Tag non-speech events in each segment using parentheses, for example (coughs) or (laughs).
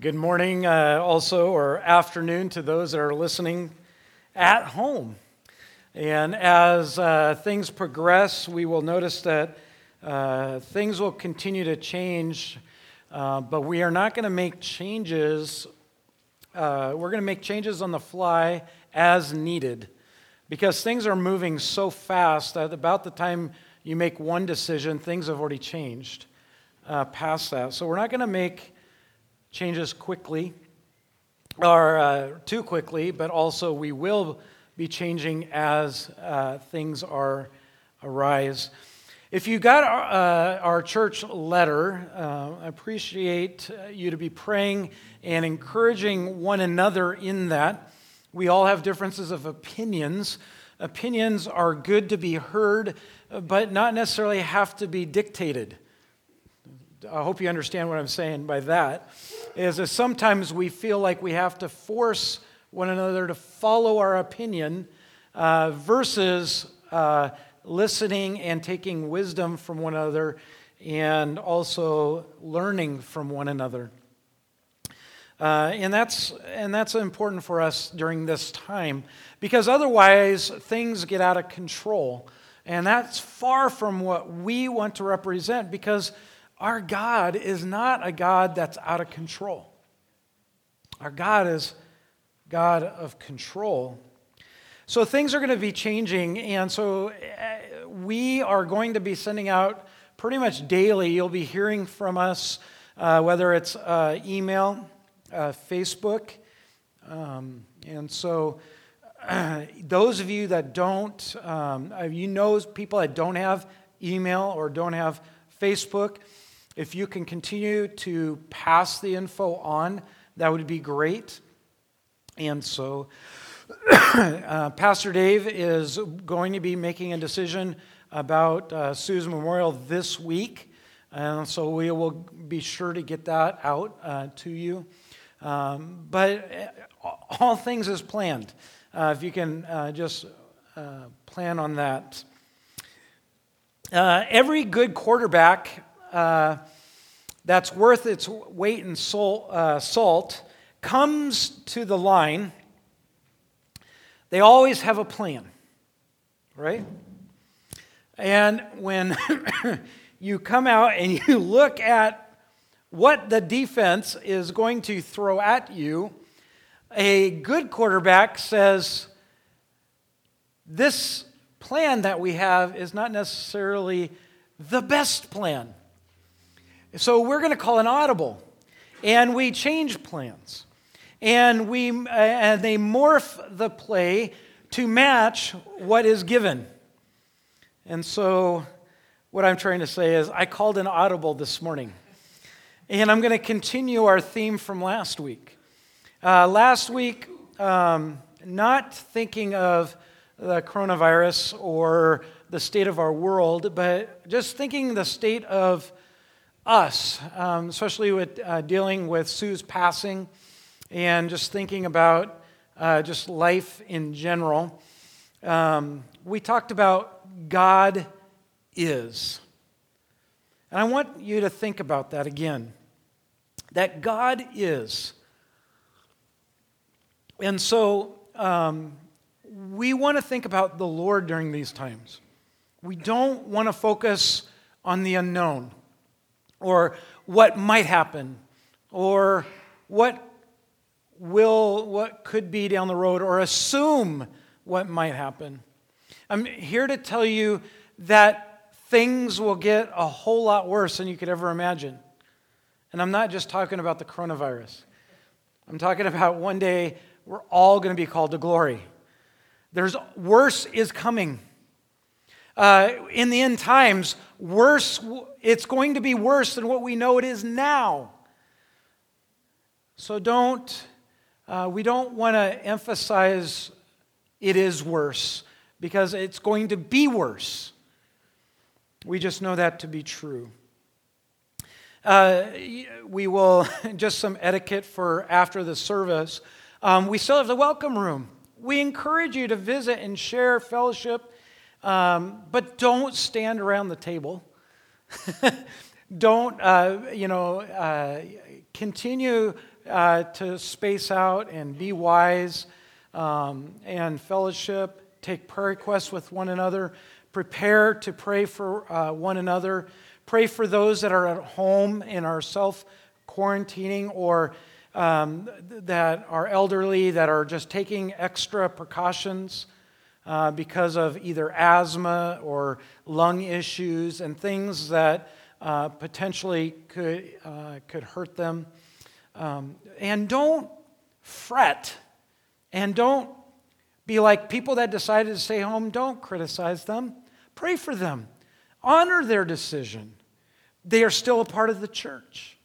Good morning, uh, also, or afternoon to those that are listening at home. And as uh, things progress, we will notice that uh, things will continue to change, uh, but we are not going to make changes. Uh, we're going to make changes on the fly as needed because things are moving so fast that about the time you make one decision, things have already changed uh, past that. So we're not going to make changes quickly or uh, too quickly, but also we will be changing as uh, things are arise. If you got our, uh, our church letter, uh, I appreciate you to be praying and encouraging one another in that. We all have differences of opinions. Opinions are good to be heard, but not necessarily have to be dictated. I hope you understand what I'm saying by that is that sometimes we feel like we have to force one another to follow our opinion uh, versus uh, listening and taking wisdom from one another and also learning from one another. Uh, and, that's, and that's important for us during this time because otherwise things get out of control. And that's far from what we want to represent because our God is not a God that's out of control. Our God is God of control. So things are going to be changing, and so eh, we are going to be sending out pretty much daily. You'll be hearing from us, uh, whether it's uh, email, uh, Facebook, um, and so. those of you that don't, um, you know people that don't have email or don't have Facebook, if you can continue to pass the info on, that would be great. And so, (coughs) uh, Pastor Dave is going to be making a decision about uh, Sue's memorial this week. And so, we will be sure to get that out uh, to you. Um, but uh, all things as planned. Uh, if you can uh, just plan on that. every good quarterback uh, that's worth its weight in salt, uh, salt comes to the line, they always have a plan, right? And when (coughs) you come out and you (laughs) look at what the defense is going to throw at you, a good quarterback says, This plan that we have is not necessarily the best plan. So we're going to call an audible, and we change plans, and we uh, and they morph the play to match what is given. And so, what I'm trying to say is, I called an audible this morning, and I'm going to continue our theme from last week. Uh, last week, um, not thinking of the coronavirus or the state of our world, but just thinking the state of us, um, especially with uh, dealing with Sue's passing and just thinking about uh, just life in general. Um, we talked about God is. And I want you to think about that again. That God is. And so um, we want to think about the Lord during these times. We don't want to focus on the unknown or what might happen or what will what could be down the road or assume what might happen. I'm here to tell you that things will get a whole lot worse than you could ever imagine. And i'm not just talking about the coronavirus. I'm talking about one day we're all going to be called to glory. There's worse is coming uh, in the end times worse it's going to be worse than what we know it is now. So don't, uh, we don't want to emphasize it is worse because it's going to be worse. We just know that to be true. Uh, we will, (laughs) just some etiquette for after the service. Um, we still have the welcome room. We encourage you to visit and share fellowship, um, but don't stand around the table. (laughs) Don't, uh, you know, uh, continue uh, to space out and be wise um, and fellowship, take prayer requests with one another, prepare to pray for uh, one another, pray for those that are at home and are self quarantining or um, that are elderly, that are just taking extra precautions uh, because of either asthma or lung issues and things that uh, potentially could, uh, could hurt them. Um, and don't fret and don't be like people that decided to stay home, don't criticize them. Pray for them, honor their decision. They are still a part of the church.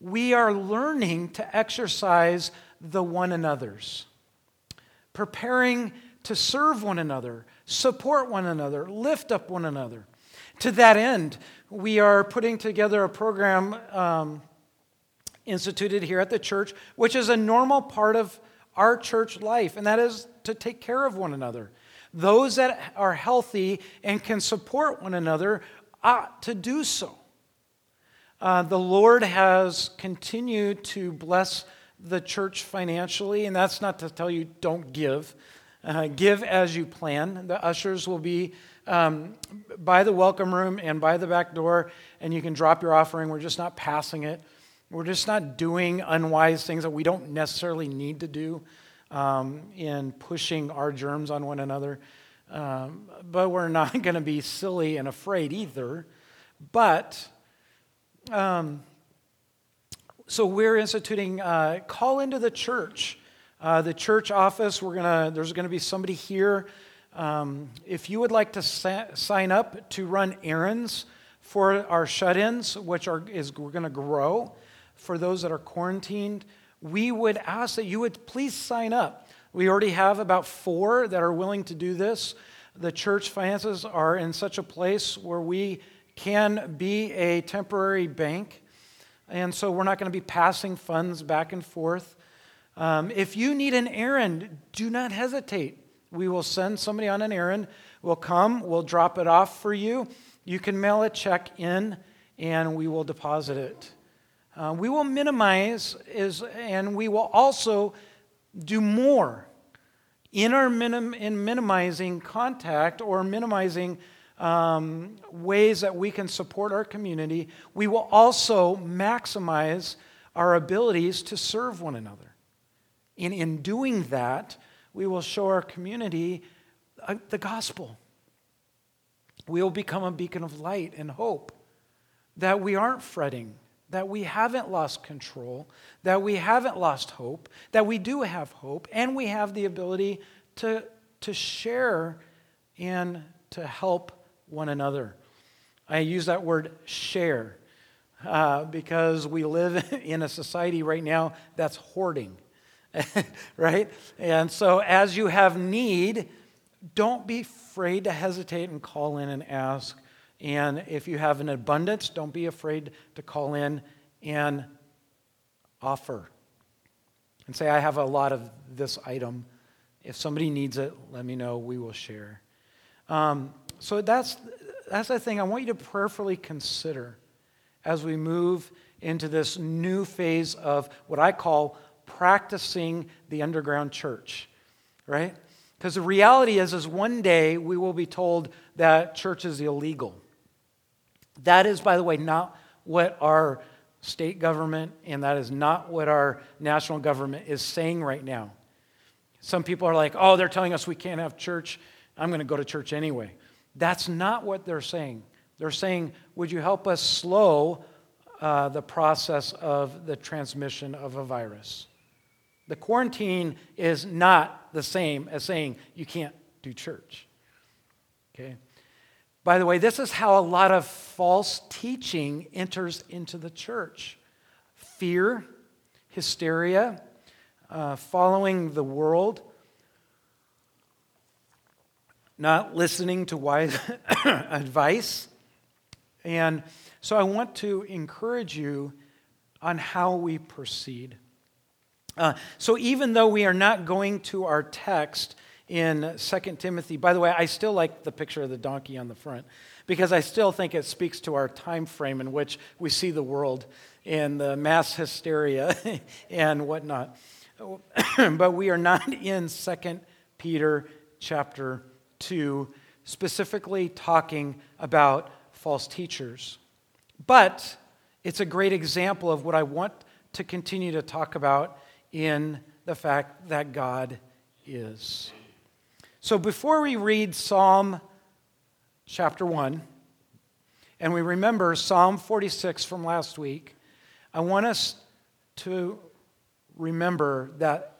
We are learning to exercise the one another's, preparing to serve one another, support one another, lift up one another. To that end, we are putting together a program um, instituted here at the church, which is a normal part of our church life, and that is to take care of one another. Those that are healthy and can support one another ought to do so. Uh, the Lord has continued to bless the church financially, and that's not to tell you don't give. Uh, give as you plan. The ushers will be um, by the welcome room and by the back door, and you can drop your offering. We're just not passing it. We're just not doing unwise things that we don't necessarily need to do um, in pushing our germs on one another. Um, but we're (laughs) not going to be silly and afraid either. But, um, so we're instituting uh, call into the church. Uh, the church office, we're gonna, there's going to be somebody here. Um, if you would like to sa- sign up to run errands for our shut ins, which are, is, we're going to grow, for those that are quarantined, we would ask that you would please sign up. We already have about four that are willing to do this. The church finances are in such a place where we can be a temporary bank, and so we're not going to be passing funds back and forth. Um, if you need an errand, do not hesitate. We will send somebody on an errand. We'll come, we'll drop it off for you. You can mail a check in, and we will deposit it. Uh, we will minimize is, and we will also do more in our minim, in minimizing contact or minimizing um, ways that we can support our community. We will also maximize our abilities to serve one another. And in doing that, we will show our community uh, the gospel. We will become a beacon of light and hope that we aren't fretting that we haven't lost control, that we haven't lost hope, that we do have hope, and we have the ability to, to share and to help one another. I use that word share uh, because we live (laughs) in a society right now that's hoarding, (laughs) right? And so as you have need, don't be afraid to hesitate and call in and ask and if you have an abundance, don't be afraid to call in and offer. And say, I have a lot of this item. If somebody needs it, let me know. We will share. Um, so that's, that's the thing I want you to prayerfully consider as we move into this new phase of what I call practicing the underground church, right? Because the reality is, is one day we will be told that church is illegal. That is, by the way, not what our state government, and that is not what our national government is saying right now. Some people are like, oh, they're telling us we can't have church. I'm going to go to church anyway. That's not what they're saying. They're saying, would you help us slow uh, the process of the transmission of a virus? The quarantine is not the same as saying you can't do church. Okay? By the way, this is how a lot of false teaching enters into the church fear, hysteria, uh, following the world, not listening to wise (coughs) advice. And so I want to encourage you on how we proceed. Uh, so even though we are not going to our text in 2 Timothy. By the way, I still like the picture of the donkey on the front because I still think it speaks to our time frame in which we see the world and the mass hysteria (laughs) and whatnot. (coughs) but we are not in 2 Peter chapter 2, specifically talking about false teachers. But it's a great example of what I want to continue to talk about in the fact that God is. So before we read Psalm chapter 1, and we remember Psalm 46 from last week, I want us to remember that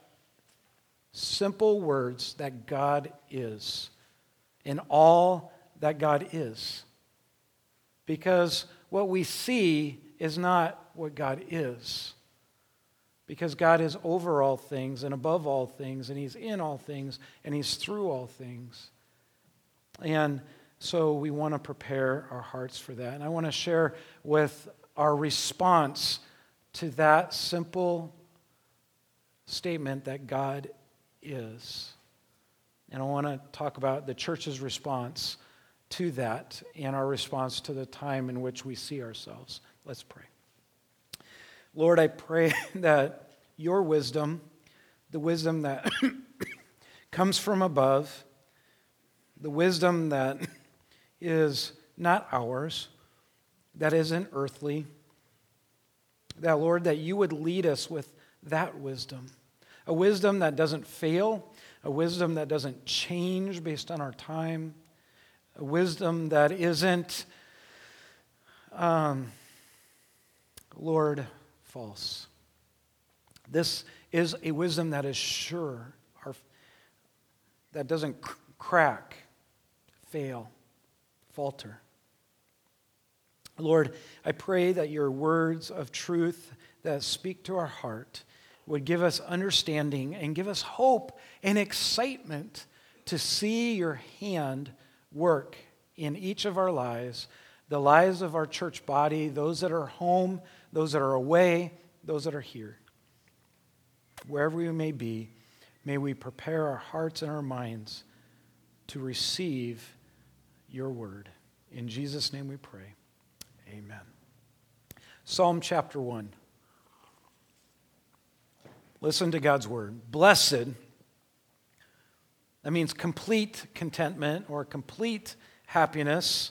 simple words that God is in all that God is. Because what we see is not what God is. Because God is over all things and above all things, and He's in all things, and He's through all things. And so we want to prepare our hearts for that. And I want to share with our response to that simple statement that God is. And I want to talk about the church's response to that and our response to the time in which we see ourselves. Let's pray. Lord, I pray (laughs) that your wisdom, the wisdom that (coughs) comes from above, the wisdom that (laughs) is not ours, that isn't earthly, that, Lord, that you would lead us with that wisdom. A wisdom that doesn't fail, a wisdom that doesn't change based on our time, a wisdom that isn't, um, Lord, false. This is a wisdom that is sure, that doesn't crack, fail, falter. Lord, I pray that your words of truth that speak to our heart would give us understanding and give us hope and excitement to see your hand work in each of our lives, the lives of our church body, those that are home, those that are away, those that are here. Wherever we may be, may we prepare our hearts and our minds to receive your word. In Jesus' name we pray. Amen. Psalm chapter 1. Listen to God's word. Blessed, that means complete contentment or complete happiness.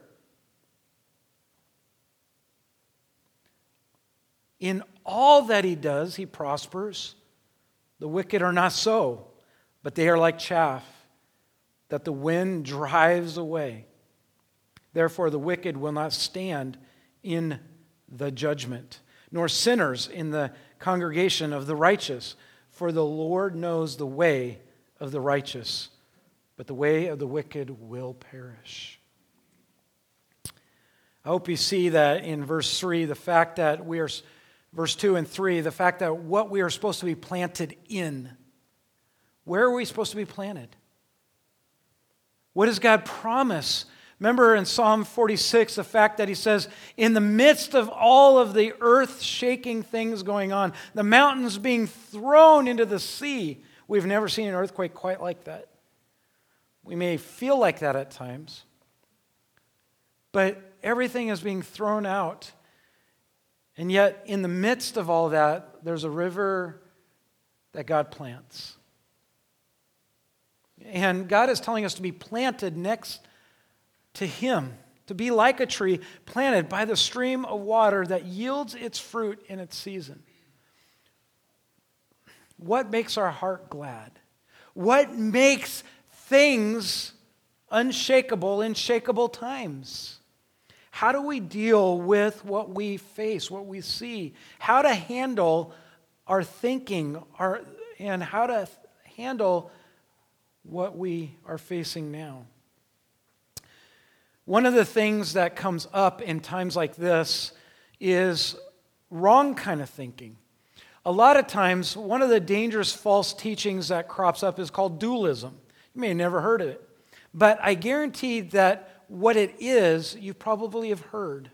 In all that he does, he prospers. The wicked are not so, but they are like chaff that the wind (laughs) drives away. Therefore, the wicked will not stand in the judgment, nor sinners in the congregation of the righteous. For the Lord knows the way of the righteous, but the way of the wicked will perish. I hope you see that in verse 3, the fact that we are, verse 2 and 3, the fact that what we are supposed to be planted in. Where are we supposed to be planted? What does God promise Remember in Psalm 46 the fact that he says, in the midst of all of the earth shaking things going on, the mountains being thrown into the sea, we've never seen an earthquake quite like that. We may feel like that at times, but everything is being thrown out. And yet, in the midst of all that, there's a river that God plants. And God is telling us to be planted next to Him, to be like a tree planted by the stream of water that yields its fruit in its season. What makes our heart glad? What makes things unshakable in shakable times? How do we deal with what we face, what we see? How to handle our thinking our, and how to handle what we are facing now? One of the things that comes up in times like this is wrong kind of thinking. A lot of times, one of the dangerous false teachings that crops up is called dualism. You may have never heard of it, but I guarantee that what it is, you probably have heard.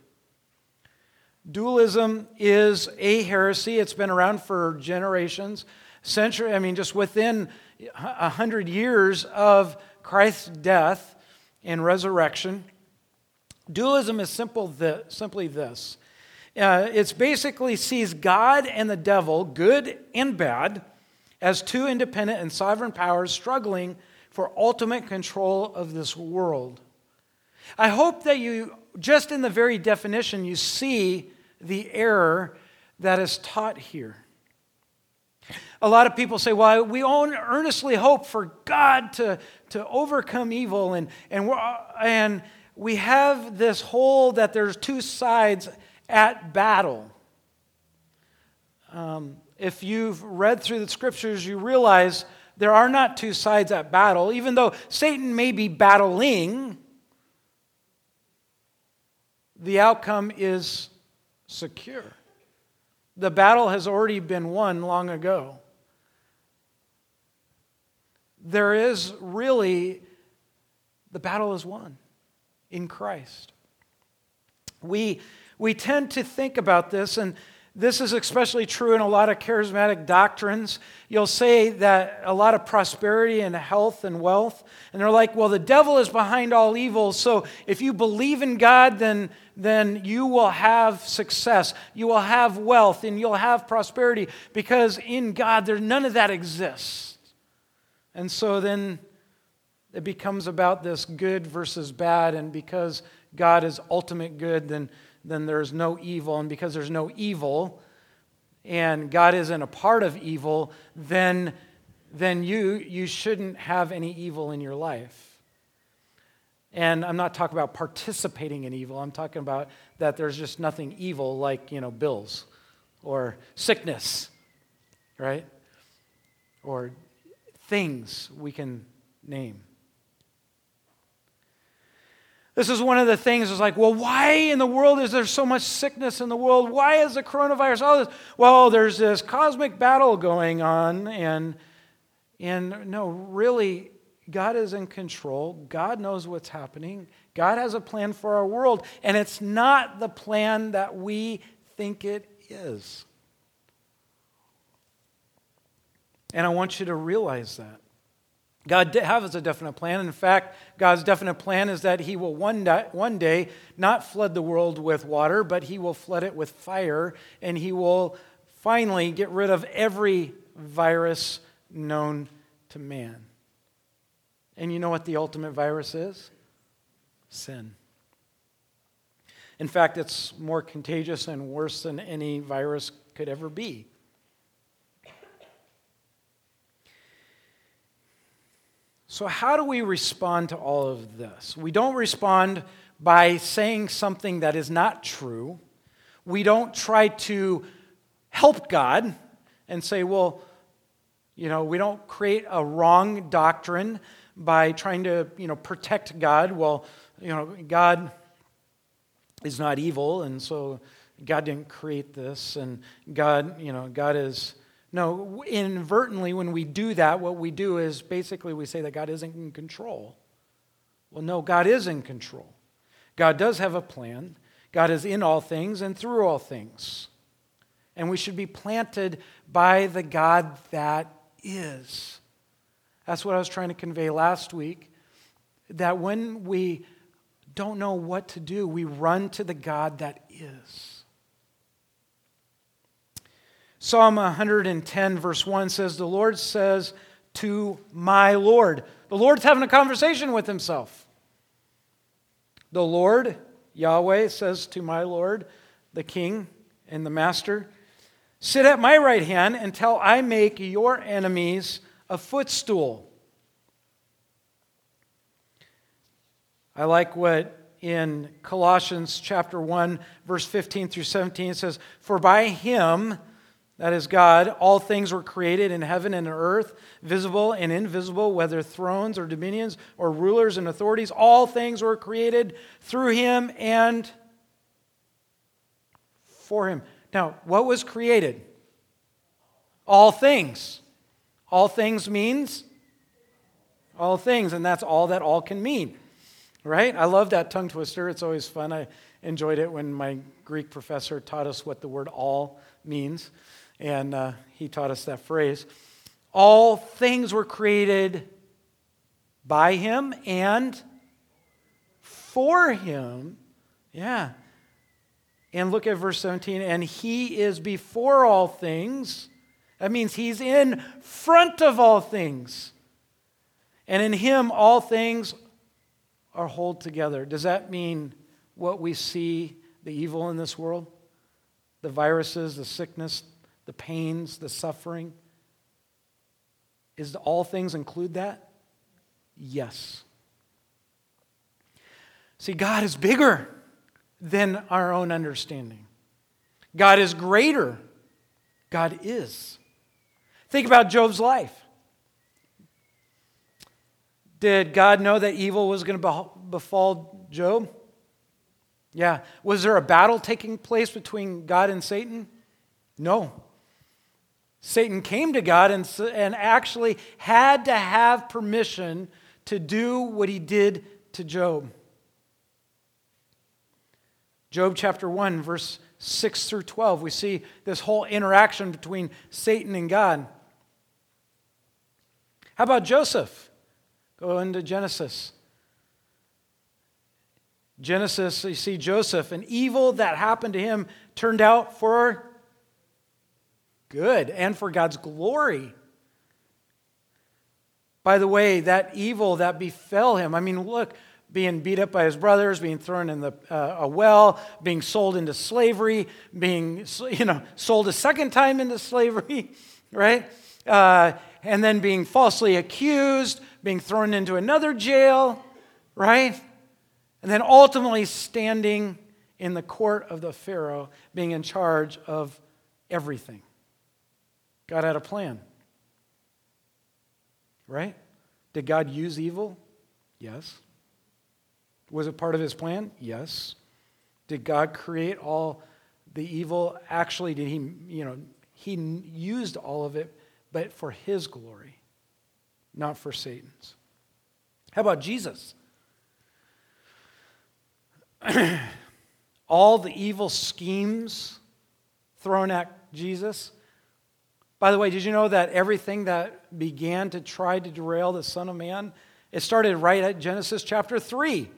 Dualism is a heresy. It's been around for generations, century. I mean, just within a hundred years of Christ's death and resurrection. Dualism is simple simply this uh, it basically sees God and the devil, good and bad, as two independent and sovereign powers struggling for ultimate control of this world. I hope that you, just in the very definition, you see the error that is taught here. A lot of people say, well, we earnestly hope for God to, to overcome evil, and, and, and we have this whole that there's two sides at battle. Um, if you've read through the scriptures, you realize there are not two sides at battle. Even though Satan may be battling, the outcome is secure. The battle has already been won long ago. There is really, the battle is won in Christ. We we tend to think about this, and this is especially true in a lot of charismatic doctrines. You'll say that a lot of prosperity and health and wealth, and they're like, well, the devil is behind all evil, so if you believe in God, then, then you will have success, you will have wealth, and you'll have prosperity, because in God, there, none of that exists. And so then it becomes about this good versus bad, and because God is ultimate good, then then there's no evil. And because there's no evil, and God isn't a part of evil, then, then you, you shouldn't have any evil in your life. And I'm not talking about participating in evil. I'm talking about that there's just nothing evil like, you know, bills or sickness, right? Or things we can name. This is one of the things is like, well, why in the world is there so much sickness in the world? Why is the coronavirus all this? Well, there's this cosmic battle going on, and and no, really, God is in control. God knows what's happening. God has a plan for our world, and it's not the plan that we think it is. And I want you to realize that. God has a definite plan. In fact, God's definite plan is that He will one day, one day not flood the world with water, but He will flood it with fire, and He will finally get rid of every virus known to man. And you know what the ultimate virus is? Sin. In fact, it's more contagious and worse than any virus could ever be. So, how do we respond to all of this? We don't respond by saying something that is not true. We don't try to help God and say, well, you know, we don't create a wrong doctrine by trying to, you know, protect God. Well, you know, God is not evil, and so God didn't create this, and God, you know, God is no, inadvertently, when we do that, what we do is basically we say that God isn't in control. Well, no, God is in control. God does have a plan. God is in all things and through all things. And we should be planted by the God that is. That's what I was trying to convey last week. That when we don't know what to do, we run to the God that is. Psalm 110, verse 1 says, The Lord says to my Lord. The Lord's having a conversation with himself. The Lord, Yahweh, says to my Lord, the King and the Master, Sit at my right hand until I make your enemies a footstool. I like what in Colossians chapter 1, verse 15 through 17 it says, For by him, that is God, all things were created in heaven and earth, visible and invisible, whether thrones or dominions or rulers and authorities. All things were created through him and for him. Now, what was created? All things. All things means all things, and that's all that all can mean. Right? I love that tongue twister. It's always fun. I enjoyed it when my Greek professor taught us what the word all means, and uh, he taught us that phrase. All things were created by him and for him. Yeah. And look at verse 17. And he is before all things. That means he's in front of all things. And in him, all things are hold together. Does that mean what we see, the evil in this world? The viruses, the sickness, the pains, the suffering? Is all things include that? Yes. See, God is bigger than our own understanding. God is greater. God is. Think about Job's life. Did God know that evil was going to befall Job? Yeah. Was there a battle taking place between God and Satan? No. Satan came to God and, and actually had to have permission to do what he did to Job. Job chapter 1, verse 6 through 12, we see this whole interaction between Satan and God. How about Joseph? Go into Genesis. Genesis, you see Joseph, an evil that happened to him turned out for good and for God's glory. By the way, that evil that befell him, I mean, look, being beat up by his brothers, being thrown in the, uh, a well, being sold into slavery, being (laughs) you know, sold a second time into slavery, (laughs) right? Uh, and then being falsely accused, being thrown into another jail, right? And then ultimately standing in the court of the Pharaoh, being in charge of everything. God had a plan. Right? Did God use evil? Yes. Was it part of his plan? Yes. Did God create all the evil? Actually, did he, you know, he used all of it, but for his glory, not for Satan's. How about Jesus? (clears throat) all the evil schemes thrown at Jesus. By the way, did you know that everything that began to try to derail the Son of Man, it started right at Genesis chapter 3,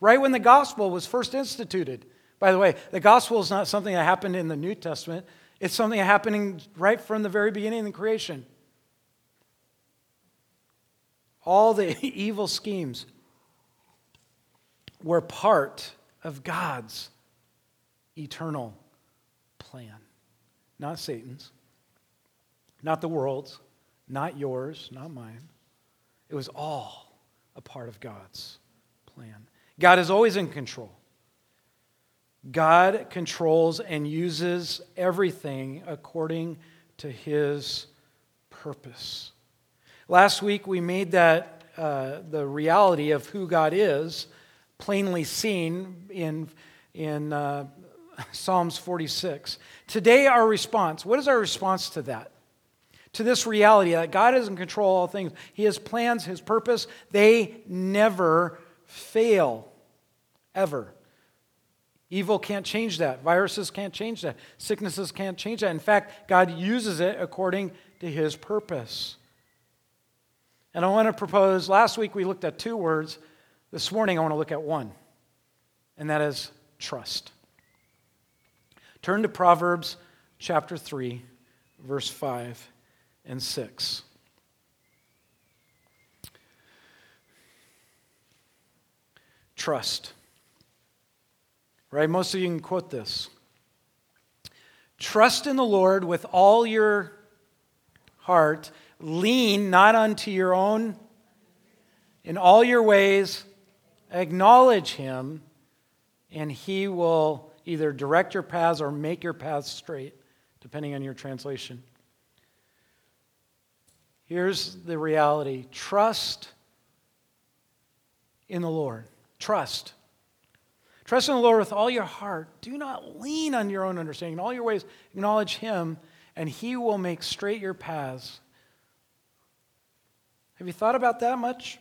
right when the gospel was first instituted. By the way, the gospel is not something that happened in the New Testament, it's something happening right from the very beginning of creation. All the (laughs) evil schemes were part of God's eternal plan, not Satan's, not the world's, not yours, not mine. It was all a part of God's plan. God is always in control. God controls and uses everything according to his purpose. Last week, we made that uh, the reality of who God is plainly seen in, in uh, (laughs) Psalms 46. Today, our response what is our response to that? To this reality that God is in control of all things. He has plans, His purpose, they never fail, ever. Evil can't change that. Viruses can't change that. Sicknesses can't change that. In fact, God uses it according to His purpose. And I want to propose last week we looked at two words this morning, I want to look at one, and that is trust. Turn to Proverbs chapter 3, verse 5 and 6. Trust. Right? Most of you can quote this. Trust in the Lord with all your heart. Lean not unto your own, in all your ways, Acknowledge him, and he will either direct your paths or make your paths straight. depending on your translation. Here's the reality trust in the Lord. Trust. Trust in the Lord with all your heart. Do not lean on your own understanding. In all your ways, acknowledge Him, and He will make straight your paths. Have you thought about that much?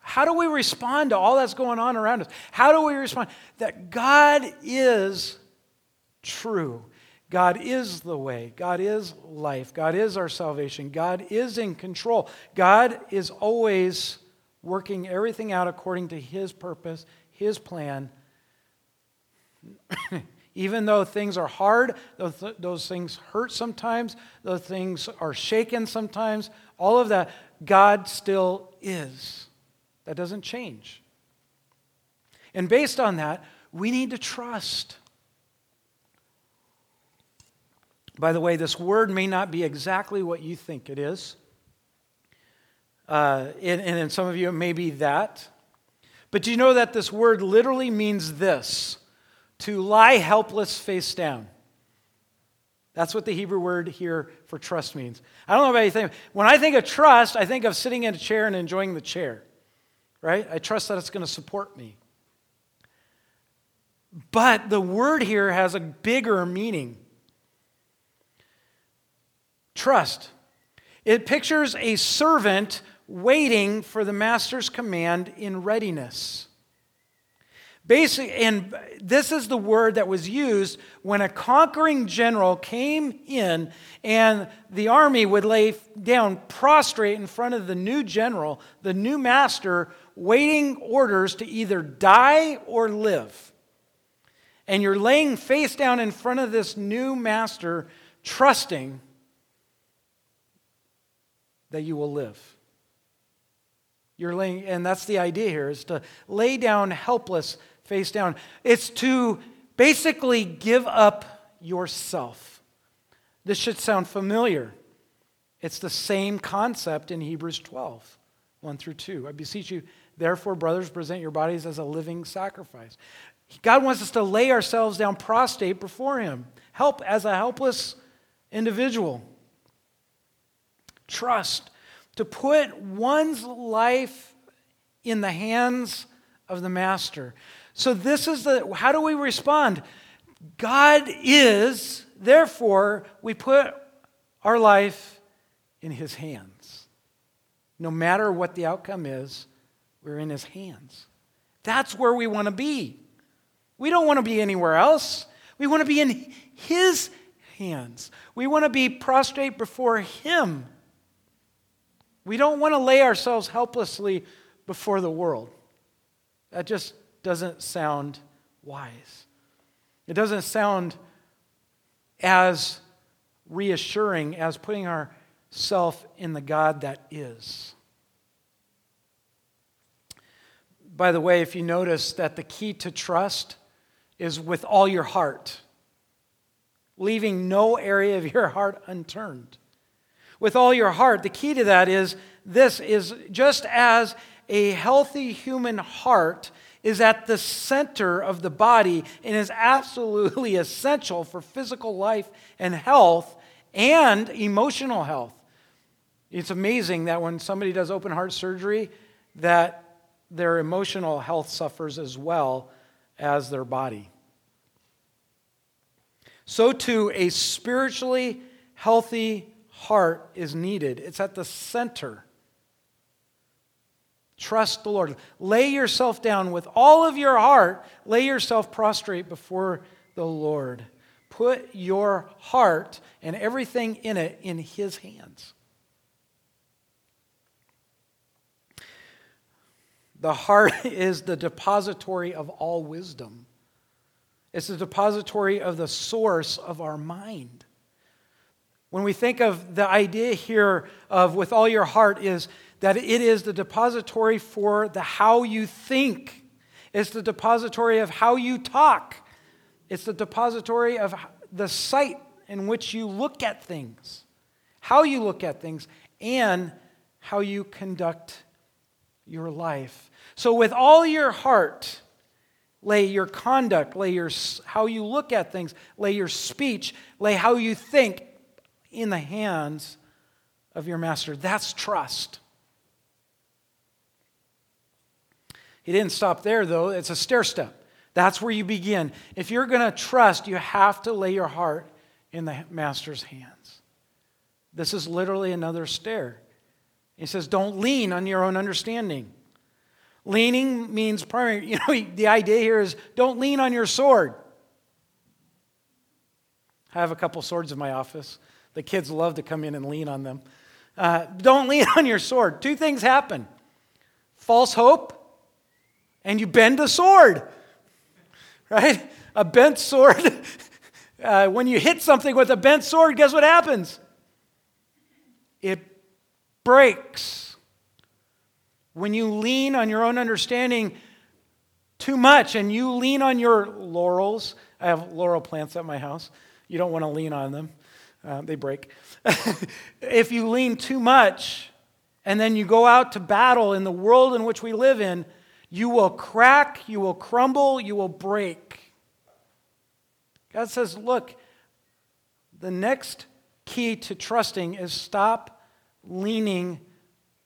How do we respond to all that's going on around us? How do we respond? That God is true. God is the way. God is life. God is our salvation. God is in control. God is always working everything out according to His purpose, His plan. (coughs) Even though things are hard, those, things hurt sometimes, those things are shaken sometimes, all of that, God still is. That doesn't change. And based on that, we need to trust. By the way, this word may not be exactly what you think it is. Uh, and, and in some of you, it may be that. But do you know that this word literally means this to lie helpless face down? That's what the Hebrew word here for trust means. I don't know about you. When I think of trust, I think of sitting in a chair and enjoying the chair, right? I trust that it's going to support me. But the word here has a bigger meaning. Trust. It pictures a servant waiting for the master's command in readiness. Basic, and this is the word that was used when a conquering general came in and the army would lay down prostrate in front of the new general, the new master, waiting orders to either die or live. And you're laying face down in front of this new master, trusting that you will live. You're laying, and that's the idea here, is to lay down helpless, face down. It's to basically give up yourself. This should sound familiar. It's the same concept in Hebrews 12, 1 through 2. I beseech you, therefore, brothers, present your bodies as a living sacrifice. God wants us to lay ourselves down prostrate before Him, help as a helpless individual. Trust to put one's life in the hands of the master. So this is the how do we respond? God is, therefore, we put our life in his hands. No matter what the outcome is, we're in his hands. That's where we want to be. We don't want to be anywhere else. We want to be in his hands. We want to be prostrate before him we don't want to lay ourselves helplessly before the world. That just doesn't sound wise. It doesn't sound as reassuring as putting ourselves in the God that is. By the way, if you notice that the key to trust is with all your heart, leaving no area of your heart unturned with all your heart. The key to that is this is just as a healthy human heart is at the center of the body and is absolutely (laughs) essential for physical life and health and emotional health. It's amazing that when somebody does open heart surgery that their emotional health suffers as well as their body. So too a spiritually healthy heart is needed, it's at the center. Trust the Lord. Lay yourself down with all of your heart. Lay yourself prostrate before the Lord. Put your heart and everything in it in His hands. The heart (laughs) is the depository of all wisdom. It's the depository of the source of our mind. When we think of the idea here of with all your heart, is that it is the depository for the how you think, it's the depository of how you talk, it's the depository of the sight in which you look at things, how you look at things, and how you conduct your life. So, with all your heart, lay your conduct, lay your, how you look at things, lay your speech, lay how you think in the hands of your master. That's trust. He didn't stop there, though. It's a stair step. That's where you begin. If you're going to trust, you have to lay your heart in the master's hands. This is literally another stair. He says, Don't lean on your own understanding. Leaning means primary, (laughs) you know, the idea here is don't lean on your sword. I have a couple swords in my office. The kids love to come in and lean on them. Uh, don't (laughs) lean on your sword. Two things happen false hope, and you bend the sword. (laughs) Right? A bent sword. (laughs) Uh, when you hit something with a bent sword, guess what happens? It breaks. When you lean on your own understanding too much and you lean on your laurels, I have laurel plants at my house. You don't want to lean on them, uh, they break. (laughs) if you lean too much and then you go out to battle in the world in which we live in, you will crack, you will crumble, you will break. God says, look, the next key to trusting is stop leaning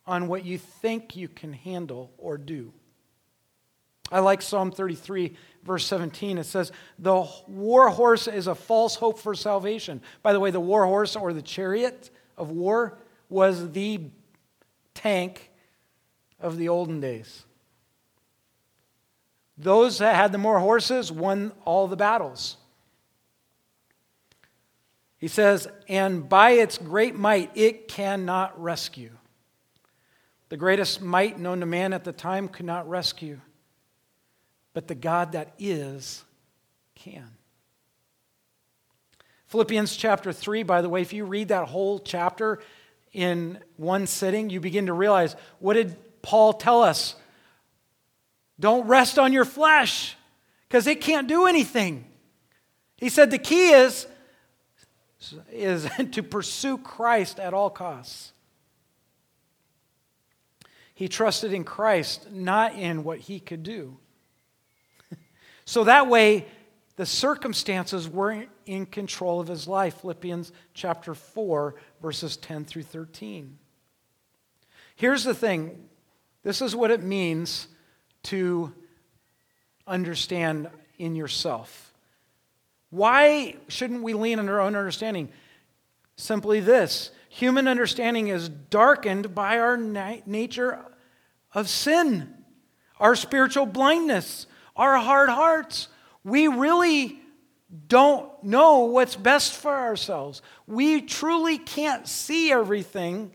on what you think you can handle or do. I like Psalm 33, verse 17. It says, The war horse is a false hope for salvation. By the way, the war horse or the chariot of war was the tank of the olden days. Those that had the more horses won all the battles. He says, and by its great might, it cannot rescue. The greatest might known to man at the time could not rescue, but the God that is can. Philippians chapter 3, by the way, if you read that whole chapter in one sitting, you begin to realize what did Paul tell us? Don't rest on your flesh because it can't do anything. He said the key is is (laughs) to pursue Christ at all costs. He trusted in Christ, not in what he could do. So that way, the circumstances weren't in control of his life. Philippians chapter 4, verses 10 through 13. Here's the thing this is what it means to understand in yourself. Why shouldn't we lean on our own understanding? Simply this human understanding is darkened by our na- nature of sin, our spiritual blindness, our hard hearts. We really don't know what's best for ourselves. We truly can't see everything,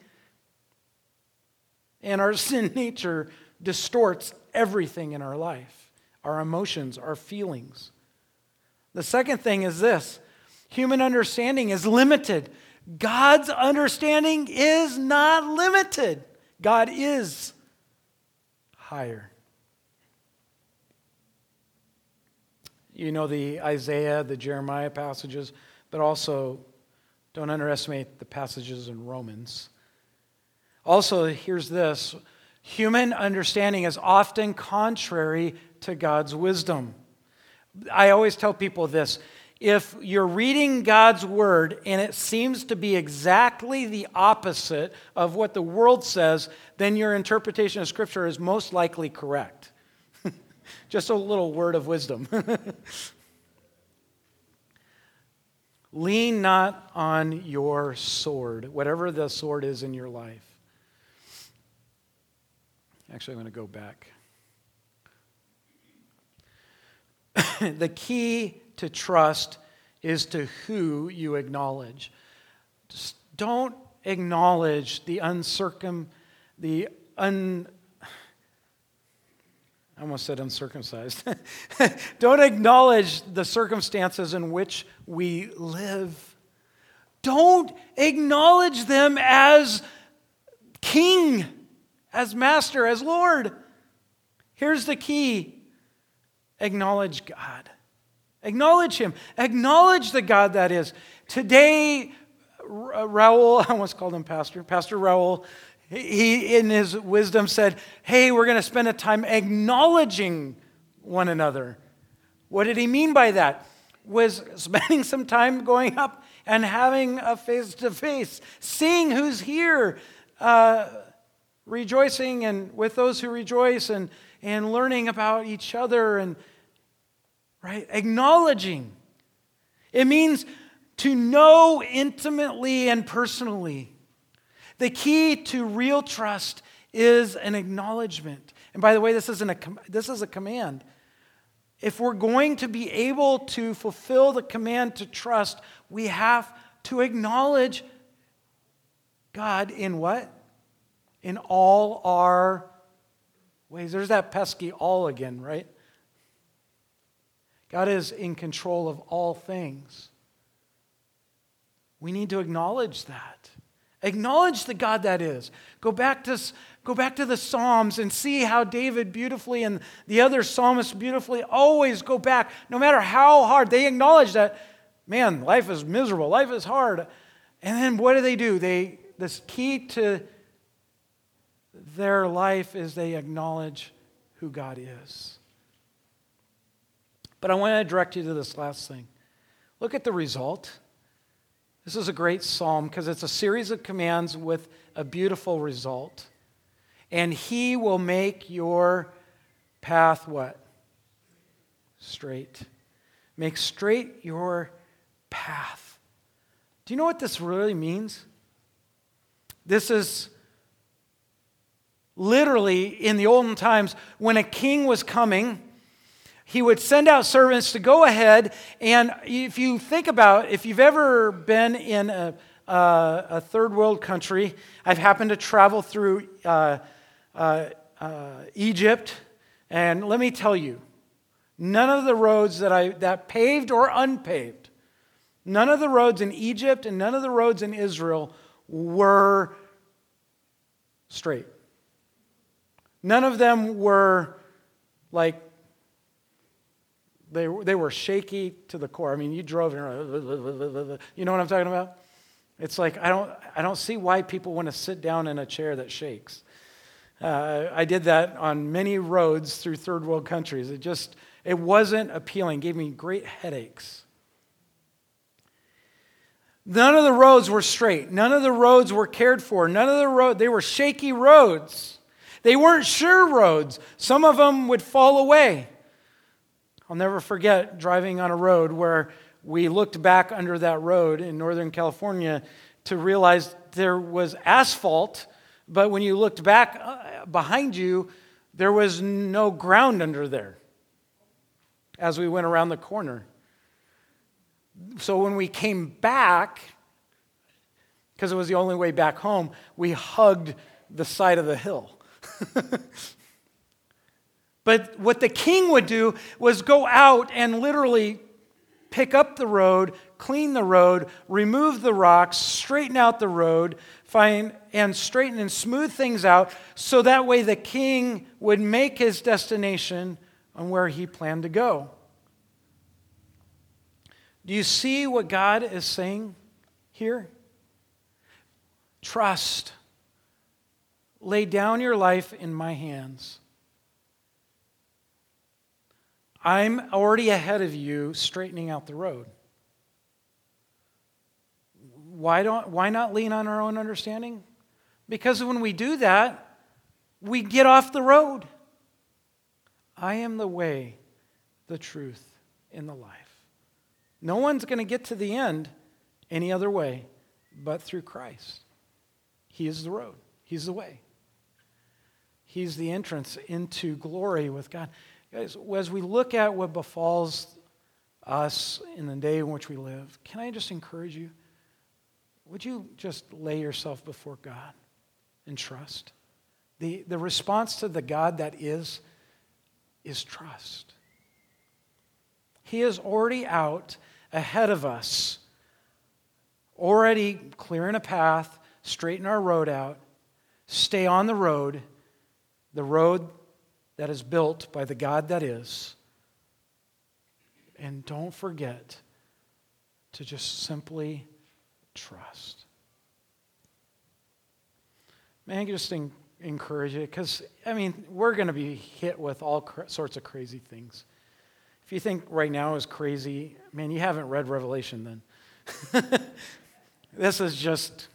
and our (laughs) sin nature distorts everything in our life our emotions, our feelings. The second thing is this human understanding is limited. God's understanding is not limited. God is higher. You know the Isaiah, the Jeremiah passages, but also don't underestimate the passages in Romans. Also, here's this human understanding is often contrary to God's wisdom. I always tell people this if you're reading God's word and it seems to be exactly the opposite of what the world says, then your interpretation of Scripture is most likely correct. Just a little word of wisdom. (laughs) Lean not on your sword, whatever the sword is in your life. Actually, I'm going to go back. (laughs) the key to trust is to who you acknowledge. Just don't acknowledge the uncircum, the un. Almost said uncircumcised. (laughs) don't acknowledge the circumstances in which we live. Don't acknowledge them as king, as master, as Lord. Here's the key acknowledge God. Acknowledge Him. Acknowledge the God that is. Today, Raul, (laughs) I almost called him Pastor, Pastor Raul, he in his wisdom said, Hey, we're going to spend a time acknowledging one another. What did he mean by that? Was spending (laughs) some time going up and having a face to face, seeing who's here, uh, rejoicing and with those who rejoice and, and learning about each other and right acknowledging it means to know intimately and personally the key to real trust is an acknowledgement and by the way this isn't a this is a command if we're going to be able to fulfill the command to trust we have to acknowledge god in what in all our ways. There's that pesky all again, right? God is in control of all things. We need to acknowledge that. Acknowledge the God that is. Go back to, go back to the Psalms and see how David beautifully and the other psalmists beautifully always go back, no matter how hard. They acknowledge that, man, life is miserable, life is hard. And then what do they do? They, this key to their life is they acknowledge who God is. But I want to direct you to this last thing. Look at the result. This is a great psalm because it's a series of commands with a beautiful result. And he will make your path what? Straight. Make straight your path. Do you know what this really means? This is Literally, in the olden times, when a king was coming, he would send out servants to go ahead. And if you think about, if you've ever been in a, a, a third world country, I've happened to travel through uh, uh, uh, Egypt, and let me tell you, none of the roads that I that paved or unpaved, none of the roads in Egypt and none of the roads in Israel were straight. None of them were like, they, they were shaky to the core. I mean, you drove, (laughs) you know what I'm talking about? It's like, I don't, I don't see why people want to sit down in a chair that shakes. Uh, I did that on many roads through third world countries. It just, it wasn't appealing, it gave me great headaches. None of the roads were straight. None of the roads were cared for. None of the roads, they were shaky roads. They weren't sure roads. Some of them would fall away. I'll never forget driving on a road where we looked back under that road in Northern California to realize there was asphalt, but when you looked back uh, behind you, there was no ground under there as we went around the corner. So when we came back, because it was the only way back home, we hugged the side of the hill. (laughs) but what the king would do was go out and literally pick up the road, clean the road, remove the rocks, straighten out the road, find and straighten and smooth things out so that way the king would make his destination on where he planned to go. Do you see what God is saying here? Trust. Lay down your life in my hands. I'm already ahead of you, straightening out the road. Why, don't, why not lean on our own understanding? Because when we do that, we get off the road. I am the way, the truth, and the life. No one's going to get to the end any other way but through Christ. He is the road, He's the way. He's the entrance into glory with God. Guys, as we look at what befalls us in the day in which we live, can I just encourage you? Would you just lay yourself before God and trust? The, the response to the God that is, is trust. He is already out ahead of us, already clearing a path, straighten our road out, stay on the road the road that is built by the God that is. And don't forget to just simply trust. Man, I just encourage you? Because, I mean, we're going to be hit with all sorts of crazy things. If you think right now is crazy, man, you haven't read Revelation then. (laughs) this is just,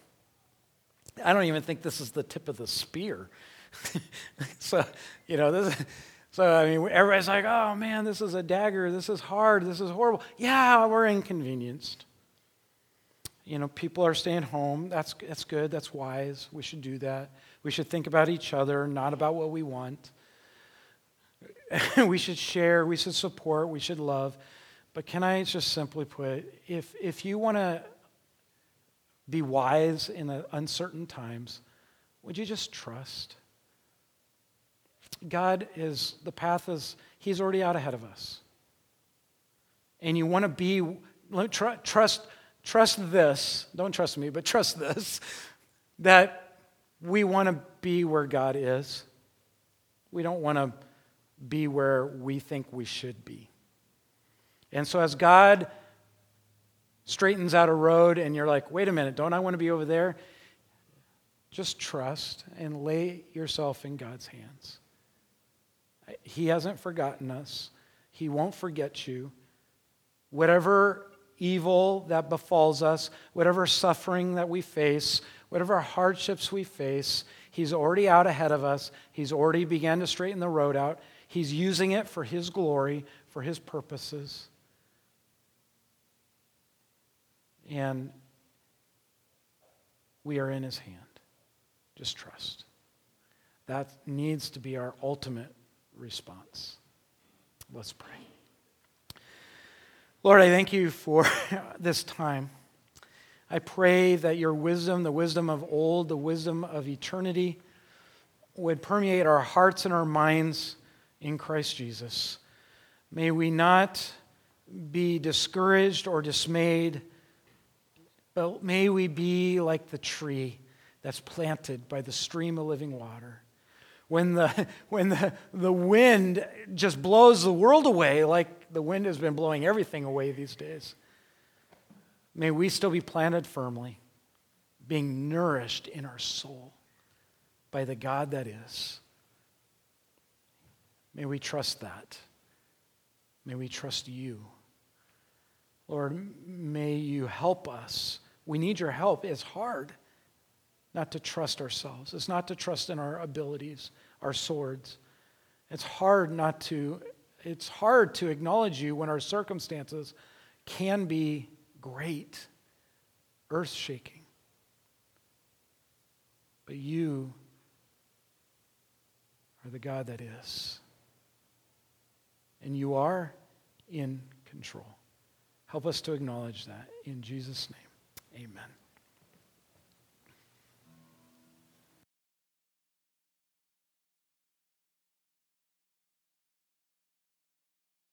I don't even think this is the tip of the spear. (laughs) so, you know, this so I mean everybody's like, "Oh man, this is a dagger. This is hard. This is horrible." Yeah, we're inconvenienced. You know, people are staying home. That's that's good. That's wise. We should do that. We should think about each other, not about what we want. (laughs) we should share, we should support, we should love. But can I just simply put, if if you want to be wise in uncertain times, would you just trust? God is, the path is, He's already out ahead of us. And you want to be, trust, trust this, don't trust me, but trust this, (laughs) that we want to be where God is. We don't want to be where we think we should be. And so as God straightens out a road and you're like, wait a minute, don't I want to be over there? Just trust and lay yourself in God's hands. He hasn't forgotten us, He won't forget you. Whatever evil that befalls us, whatever suffering that we face, whatever hardships we face, He's already out ahead of us. He's already began to straighten the road out. He's using it for His glory, for His purposes. And we are in His hand. Just trust. That needs to be our ultimate response. Let's pray. Lord, I thank you for (laughs) this time. I pray that your wisdom, the wisdom of old, the wisdom of eternity, would permeate our hearts and our minds in Christ Jesus. May we not be discouraged or dismayed, but may we be like the tree that's planted by the stream of living water when the, (laughs) when the, the wind just blows the world away, like the wind has been blowing everything away these days, may we still be planted firmly, being nourished in our soul by the God that is. May we trust that. May we trust you. Lord, may you help us. We need your help. It's hard not to trust ourselves. It's not to trust in our abilities, our swords. It's hard not to it's hard to acknowledge you when our circumstances can be great, earth-shaking. But you are the God that is. And you are in control. Help us to acknowledge that in Jesus' name. Amen.